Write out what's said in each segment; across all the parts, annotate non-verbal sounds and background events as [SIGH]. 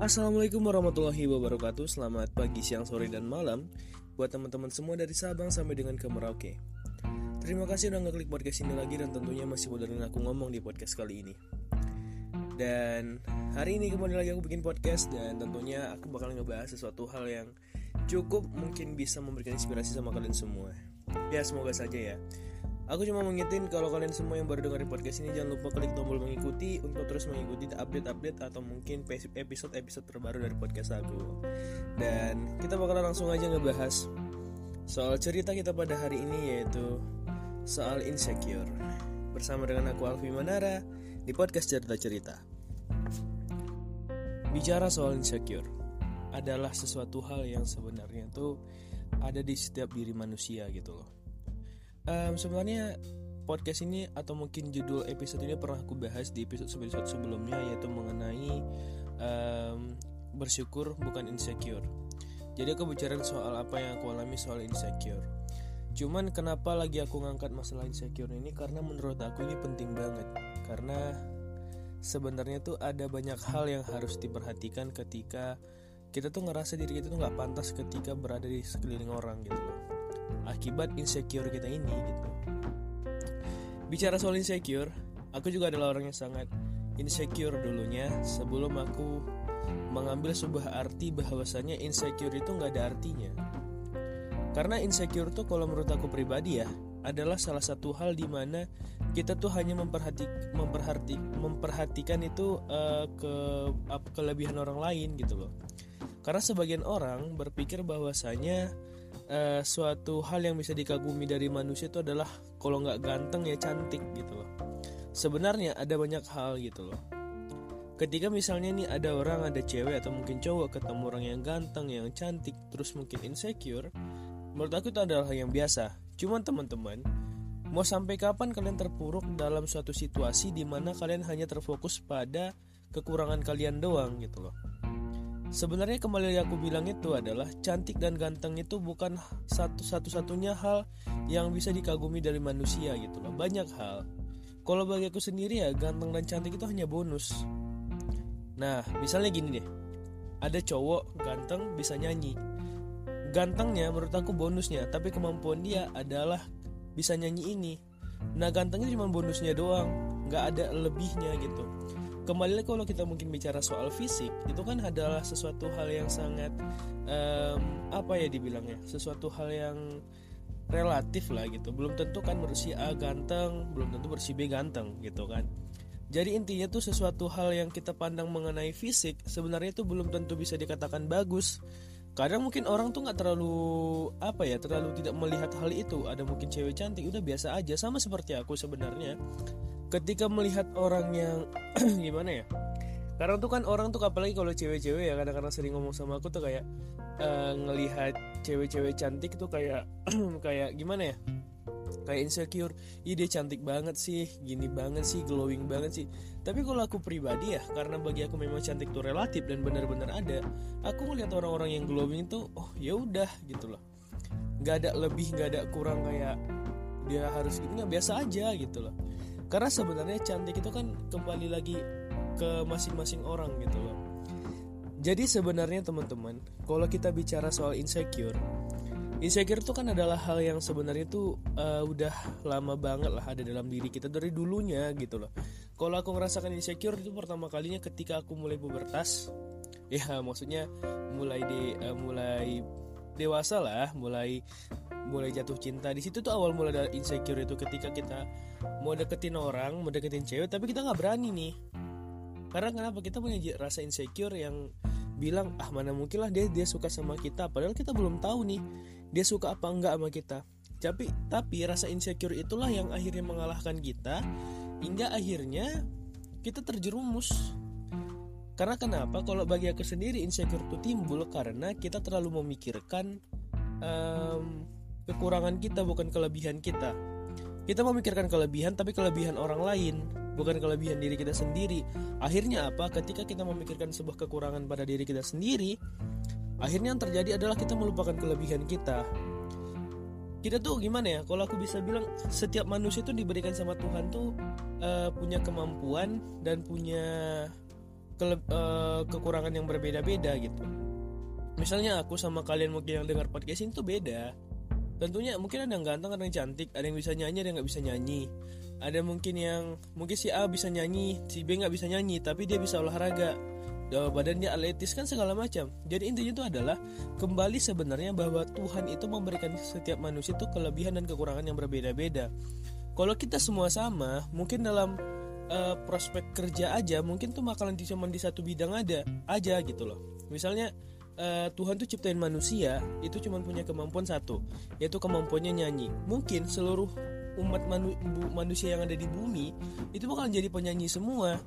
Assalamualaikum warahmatullahi wabarakatuh. Selamat pagi, siang, sore, dan malam Buat teman-teman semua dari Sabang sampai dengan ke Merauke. Terima kasih udah ngeklik podcast ini lagi Dan tentunya masih bodohin aku ngomong di podcast kali ini. Dan hari ini kembali lagi aku bikin podcast Dan tentunya aku bakal ngebahas sesuatu hal yang Cukup mungkin bisa memberikan inspirasi sama kalian semua. Ya semoga saja ya Aku cuma mengingetin kalau kalian semua yang baru dengerin podcast ini jangan lupa klik tombol mengikuti untuk terus mengikuti update-update atau mungkin episode-episode terbaru dari podcast aku. Dan kita bakal langsung aja ngebahas soal cerita kita pada hari ini yaitu soal insecure. Bersama dengan aku Alfi Manara di podcast cerita-cerita. Bicara soal insecure adalah sesuatu hal yang sebenarnya tuh ada di setiap diri manusia gitu loh um, sebenarnya podcast ini atau mungkin judul episode ini pernah aku bahas di episode episode sebelumnya yaitu mengenai um, bersyukur bukan insecure. Jadi aku bicara soal apa yang aku alami soal insecure. Cuman kenapa lagi aku ngangkat masalah insecure ini karena menurut aku ini penting banget karena sebenarnya tuh ada banyak hal yang harus diperhatikan ketika kita tuh ngerasa diri kita tuh nggak pantas ketika berada di sekeliling orang gitu loh akibat insecure kita ini gitu. Bicara soal insecure, aku juga adalah orang yang sangat insecure dulunya sebelum aku mengambil sebuah arti bahwasanya insecure itu nggak ada artinya. Karena insecure tuh kalau menurut aku pribadi ya adalah salah satu hal di mana kita tuh hanya memperhati, memperhati, memperhatikan itu uh, ke uh, kelebihan orang lain gitu loh. Karena sebagian orang berpikir bahwasanya uh, suatu hal yang bisa dikagumi dari manusia itu adalah kalau nggak ganteng ya cantik gitu loh. Sebenarnya ada banyak hal gitu loh. Ketika misalnya nih ada orang, ada cewek atau mungkin cowok ketemu orang yang ganteng, yang cantik, terus mungkin insecure, menurut aku itu adalah hal yang biasa. Cuman teman-teman, mau sampai kapan kalian terpuruk dalam suatu situasi di mana kalian hanya terfokus pada kekurangan kalian doang gitu loh. Sebenarnya kembali yang aku bilang itu adalah cantik dan ganteng itu bukan satu satu-satunya hal yang bisa dikagumi dari manusia gitu loh. Banyak hal. Kalau bagi aku sendiri ya ganteng dan cantik itu hanya bonus. Nah, misalnya gini deh. Ada cowok ganteng bisa nyanyi. Gantengnya menurut aku bonusnya, tapi kemampuan dia adalah bisa nyanyi ini. Nah, gantengnya cuma bonusnya doang, nggak ada lebihnya gitu kembali lagi kalau kita mungkin bicara soal fisik itu kan adalah sesuatu hal yang sangat um, apa ya dibilangnya? Sesuatu hal yang relatif lah gitu. Belum tentu kan bersih A ganteng belum tentu bersih B ganteng gitu kan. Jadi intinya tuh sesuatu hal yang kita pandang mengenai fisik sebenarnya itu belum tentu bisa dikatakan bagus. Kadang mungkin orang tuh nggak terlalu apa ya terlalu tidak melihat hal itu. Ada mungkin cewek cantik udah biasa aja. Sama seperti aku sebenarnya ketika melihat orang yang [CLEARS THROAT] gimana ya? Karena tuh kan orang tuh apalagi kalau cewek-cewek ya kadang-kadang sering ngomong sama aku tuh kayak uh, ngelihat cewek-cewek cantik tuh kayak [CLEARS THROAT] kayak gimana ya? Kayak insecure. Dia cantik banget sih gini banget sih glowing banget sih. Tapi kalau aku pribadi ya karena bagi aku memang cantik tuh relatif dan benar-benar ada aku ngelihat orang-orang yang glowing itu oh ya udah gitu loh. Nggak ada lebih nggak ada kurang kayak dia harus gini nggak biasa aja gitu loh karena sebenarnya cantik itu kan kembali lagi ke masing-masing orang gitu loh jadi sebenarnya teman-teman kalau kita bicara soal insecure insecure itu kan adalah hal yang sebenarnya itu uh, udah lama banget lah ada dalam diri kita dari dulunya gitu loh. Kalau aku ngerasakan insecure itu pertama kalinya ketika aku mulai pubertas. [LAUGHS] Ya maksudnya mulai di uh, mulai dewasa lah mulai mulai jatuh cinta. Di situ tuh awal mulai dari insecure itu ketika kita mau deketin orang mau deketin cewek tapi kita nggak berani nih. Karena kenapa? Kita punya rasa insecure yang bilang ah mana mungkin lah dia dia suka sama kita. Padahal kita belum tahu nih dia suka apa enggak sama kita. Tapi tapi rasa insecure itulah yang akhirnya mengalahkan kita hingga akhirnya kita terjerumus. Karena kenapa? Kalau bagi aku sendiri insecure itu timbul karena kita terlalu memikirkan um, kekurangan kita bukan kelebihan kita. Kita memikirkan kelebihan tapi kelebihan orang lain bukan kelebihan diri kita sendiri. Akhirnya apa? Ketika kita memikirkan sebuah kekurangan pada diri kita sendiri akhirnya yang terjadi adalah kita melupakan kelebihan kita. Kita tuh gimana ya? Kalau aku bisa bilang setiap manusia itu diberikan sama Tuhan tuh uh, punya kemampuan dan punya kele- uh, kekurangan yang berbeda-beda gitu. Misalnya aku sama kalian mungkin yang dengar podcast ini tuh beda tentunya mungkin ada yang ganteng ada yang cantik ada yang bisa nyanyi ada yang nggak bisa nyanyi. Ada mungkin yang mungkin si A bisa nyanyi si B nggak bisa nyanyi tapi dia bisa olahraga. Badan dia atletis kan segala macam. Jadi intinya itu adalah kembali sebenarnya bahwa Tuhan itu memberikan setiap manusia itu kelebihan dan kekurangan yang berbeda-beda. Kalau kita semua sama mungkin dalam uh, prospek kerja aja mungkin tuh bakalan cuma di satu bidang ada aja gitu loh. Misalnya uh, Tuhan tuh ciptain manusia itu cuma punya kemampuan satu yaitu kemampuannya nyanyi. Mungkin seluruh umat manu manusia yang ada di bumi itu bakalan jadi penyanyi semua.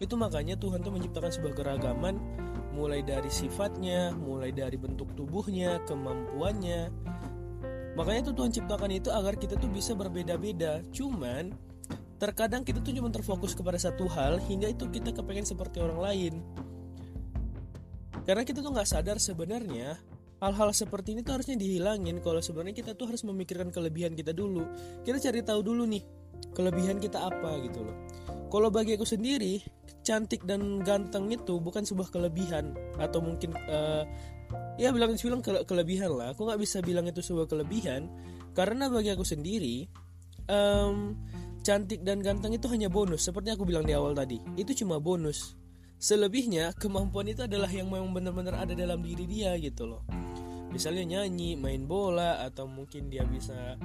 Itu makanya Tuhan tuh menciptakan sebuah keragaman mulai dari sifatnya mulai dari bentuk tubuhnya kemampuannya. Makanya tuh Tuhan ciptakan itu agar kita tuh bisa berbeda-beda. Cuman terkadang kita tuh cuma terfokus kepada satu hal hingga itu kita kepengen seperti orang lain karena kita tuh nggak sadar sebenarnya hal-hal seperti ini tuh harusnya dihilangin. Kalau sebenarnya kita tuh harus memikirkan kelebihan kita dulu. Kita cari tahu dulu nih kelebihan kita apa gitu loh. Kalau bagi aku sendiri cantik dan ganteng itu bukan sebuah kelebihan. Atau mungkin uh, ya bilang bilang ke kelebihan lah. Aku nggak bisa bilang itu sebuah kelebihan. Karena bagi aku sendiri um, cantik dan ganteng itu hanya bonus. Seperti aku bilang di awal tadi. Itu cuma bonus selebihnya kemampuan itu adalah yang memang benar-benar ada dalam diri dia gitu loh. Misalnya nyanyi main bola atau mungkin dia bisa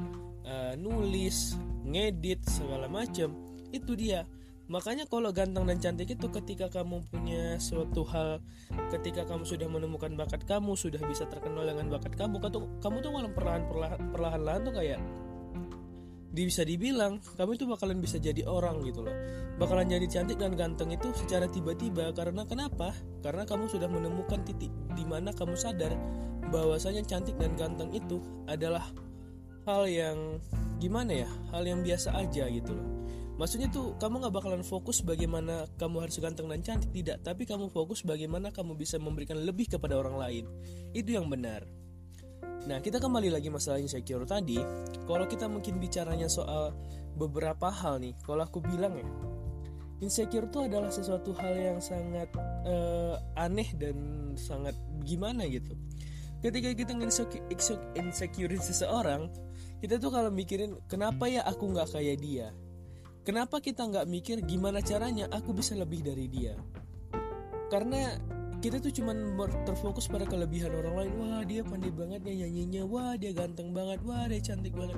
uh, nulis ngedit segala macam itu dia. Makanya kalau ganteng dan cantik itu ketika kamu punya suatu hal ketika kamu sudah menemukan bakat kamu sudah bisa terkenal dengan bakat kamu kamu tuh malah perlahan perlahan perlahan tuh kayak bisa dibilang kamu itu bakalan bisa jadi orang gitu loh. Bakalan jadi cantik dan ganteng itu secara tiba-tiba. Karena kenapa? Karena kamu sudah menemukan titik di mana kamu sadar bahwasanya cantik dan ganteng itu adalah hal yang gimana ya? Hal yang biasa aja gitu loh. Maksudnya tuh kamu nggak bakalan fokus bagaimana kamu harus ganteng dan cantik tidak. Tapi kamu fokus bagaimana kamu bisa memberikan lebih kepada orang lain. Itu yang benar Nah, kita kembali lagi masalah insecure tadi. Kalau kita mungkin bicaranya soal beberapa hal nih, kalau aku bilang ya, insecure itu adalah sesuatu hal yang sangat uh, aneh dan sangat gimana gitu. Ketika kita insecure seseorang, kita tuh kalau mikirin kenapa ya aku nggak kayak dia, kenapa kita nggak mikir gimana caranya aku bisa lebih dari dia. Karena kita tuh cuman terfokus pada kelebihan orang lain. Wah dia pandai banget ya nyanyinya. Wah dia ganteng banget. Wah dia cantik banget.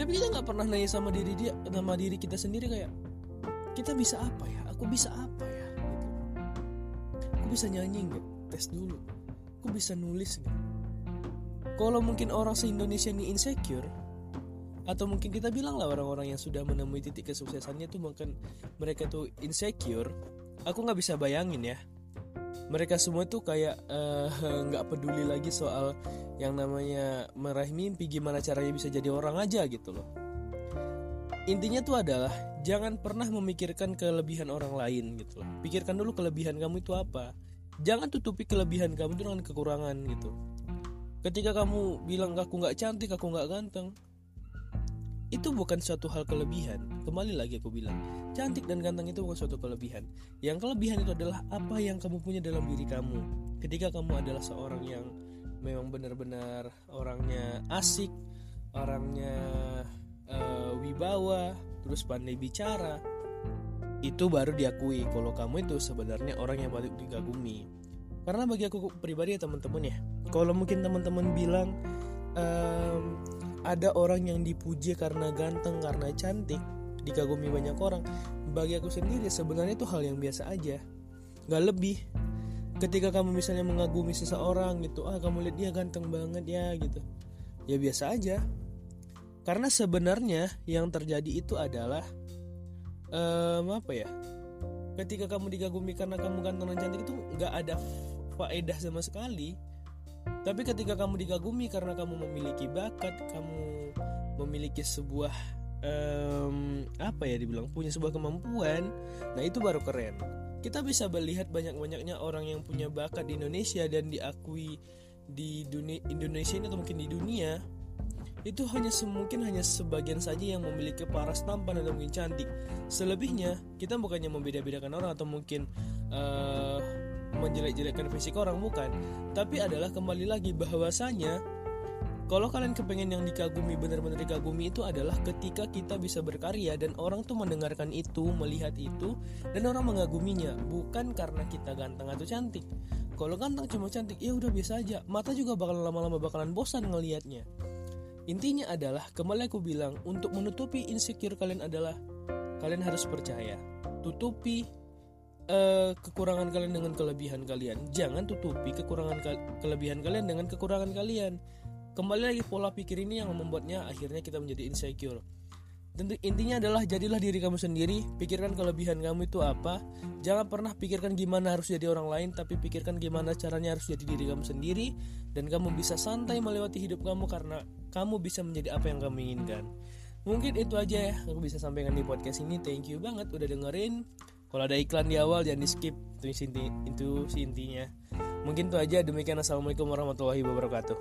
Tapi kita nggak pernah nanya sama diri dia sama diri kita sendiri kayak kita bisa apa ya? Aku bisa apa ya? Gitu. aku bisa nyanyi nggak? Tes dulu. Aku bisa nulis nggak? Kalau mungkin orang se Indonesia ini insecure atau mungkin kita bilang lah orang-orang yang sudah menemui titik kesuksesannya tuh mungkin mereka tuh insecure aku nggak bisa bayangin ya mereka semua tuh kayak eh, [LAUGHS] nggak uh, peduli lagi soal yang namanya meraih mimpi gimana caranya bisa jadi orang aja gitu loh. Intinya tuh adalah jangan pernah memikirkan kelebihan orang lain gitu loh. Pikirkan dulu kelebihan kamu itu apa. Jangan tutupi kelebihan kamu dengan kekurangan gitu. Ketika kamu bilang aku nggak cantik aku nggak ganteng itu bukan suatu hal kelebihan. Kembali lagi aku bilang, cantik dan ganteng itu bukan suatu kelebihan. Yang kelebihan itu adalah apa yang kamu punya dalam diri kamu. Ketika kamu adalah seorang yang memang benar-benar orangnya asik, orangnya uh, wibawa, terus pandai bicara, itu baru diakui kalau kamu itu sebenarnya orang yang patut dikagumi. Karena bagi aku pribadi ya teman-teman ya, kalau mungkin teman-teman bilang um, ada orang yang dipuji karena ganteng karena cantik dikagumi banyak orang. Bagi aku sendiri sebenarnya itu hal yang biasa aja. Nggak lebih. Ketika kamu misalnya mengagumi seseorang gitu ah kamu lihat dia ganteng banget ya gitu. Ya biasa aja. Karena sebenarnya yang terjadi itu adalah um, apa ya? Ketika kamu dikagumi karena kamu ganteng dan cantik itu nggak ada faedah sama sekali tapi ketika kamu dikagumi karena kamu memiliki bakat, kamu memiliki sebuah um, apa ya dibilang punya sebuah kemampuan, nah itu baru keren. Kita bisa melihat banyak-banyaknya orang yang punya bakat di Indonesia dan diakui di dunia Indonesia ini atau mungkin di dunia itu hanya semungkin hanya sebagian saja yang memiliki paras tampan atau mungkin cantik. Selebihnya kita bukannya membeda-bedakan orang atau mungkin uh, menjelek-jelekkan fisik orang bukan, tapi adalah kembali lagi bahwasanya kalau kalian kepengen yang dikagumi benar-benar dikagumi itu adalah ketika kita bisa berkarya dan orang tuh mendengarkan itu, melihat itu dan orang mengaguminya bukan karena kita ganteng atau cantik. Kalau ganteng cuma cantik ya udah biasa aja, mata juga bakal lama-lama bakalan bosan ngelihatnya. Intinya adalah kembali aku bilang untuk menutupi insecure kalian adalah kalian harus percaya. Tutupi uh, kekurangan kalian dengan kelebihan kalian. Jangan tutupi kekurangan kelebihan kalian dengan kekurangan kalian. Kembali lagi pola pikir ini yang membuatnya akhirnya kita menjadi insecure. Tentu intinya adalah jadilah diri kamu sendiri, pikirkan kelebihan kamu itu apa. Jangan pernah pikirkan gimana harus jadi orang lain, tapi pikirkan gimana caranya harus jadi diri kamu sendiri dan kamu bisa santai melewati hidup kamu karena kamu bisa menjadi apa yang kamu inginkan. Mungkin itu aja ya aku bisa sampaikan di podcast ini. Thank you banget udah dengerin. Kalau ada iklan di awal jangan di skip. Itu inti itu intinya. Mungkin itu aja. Demikian assalamualaikum warahmatullahi wabarakatuh.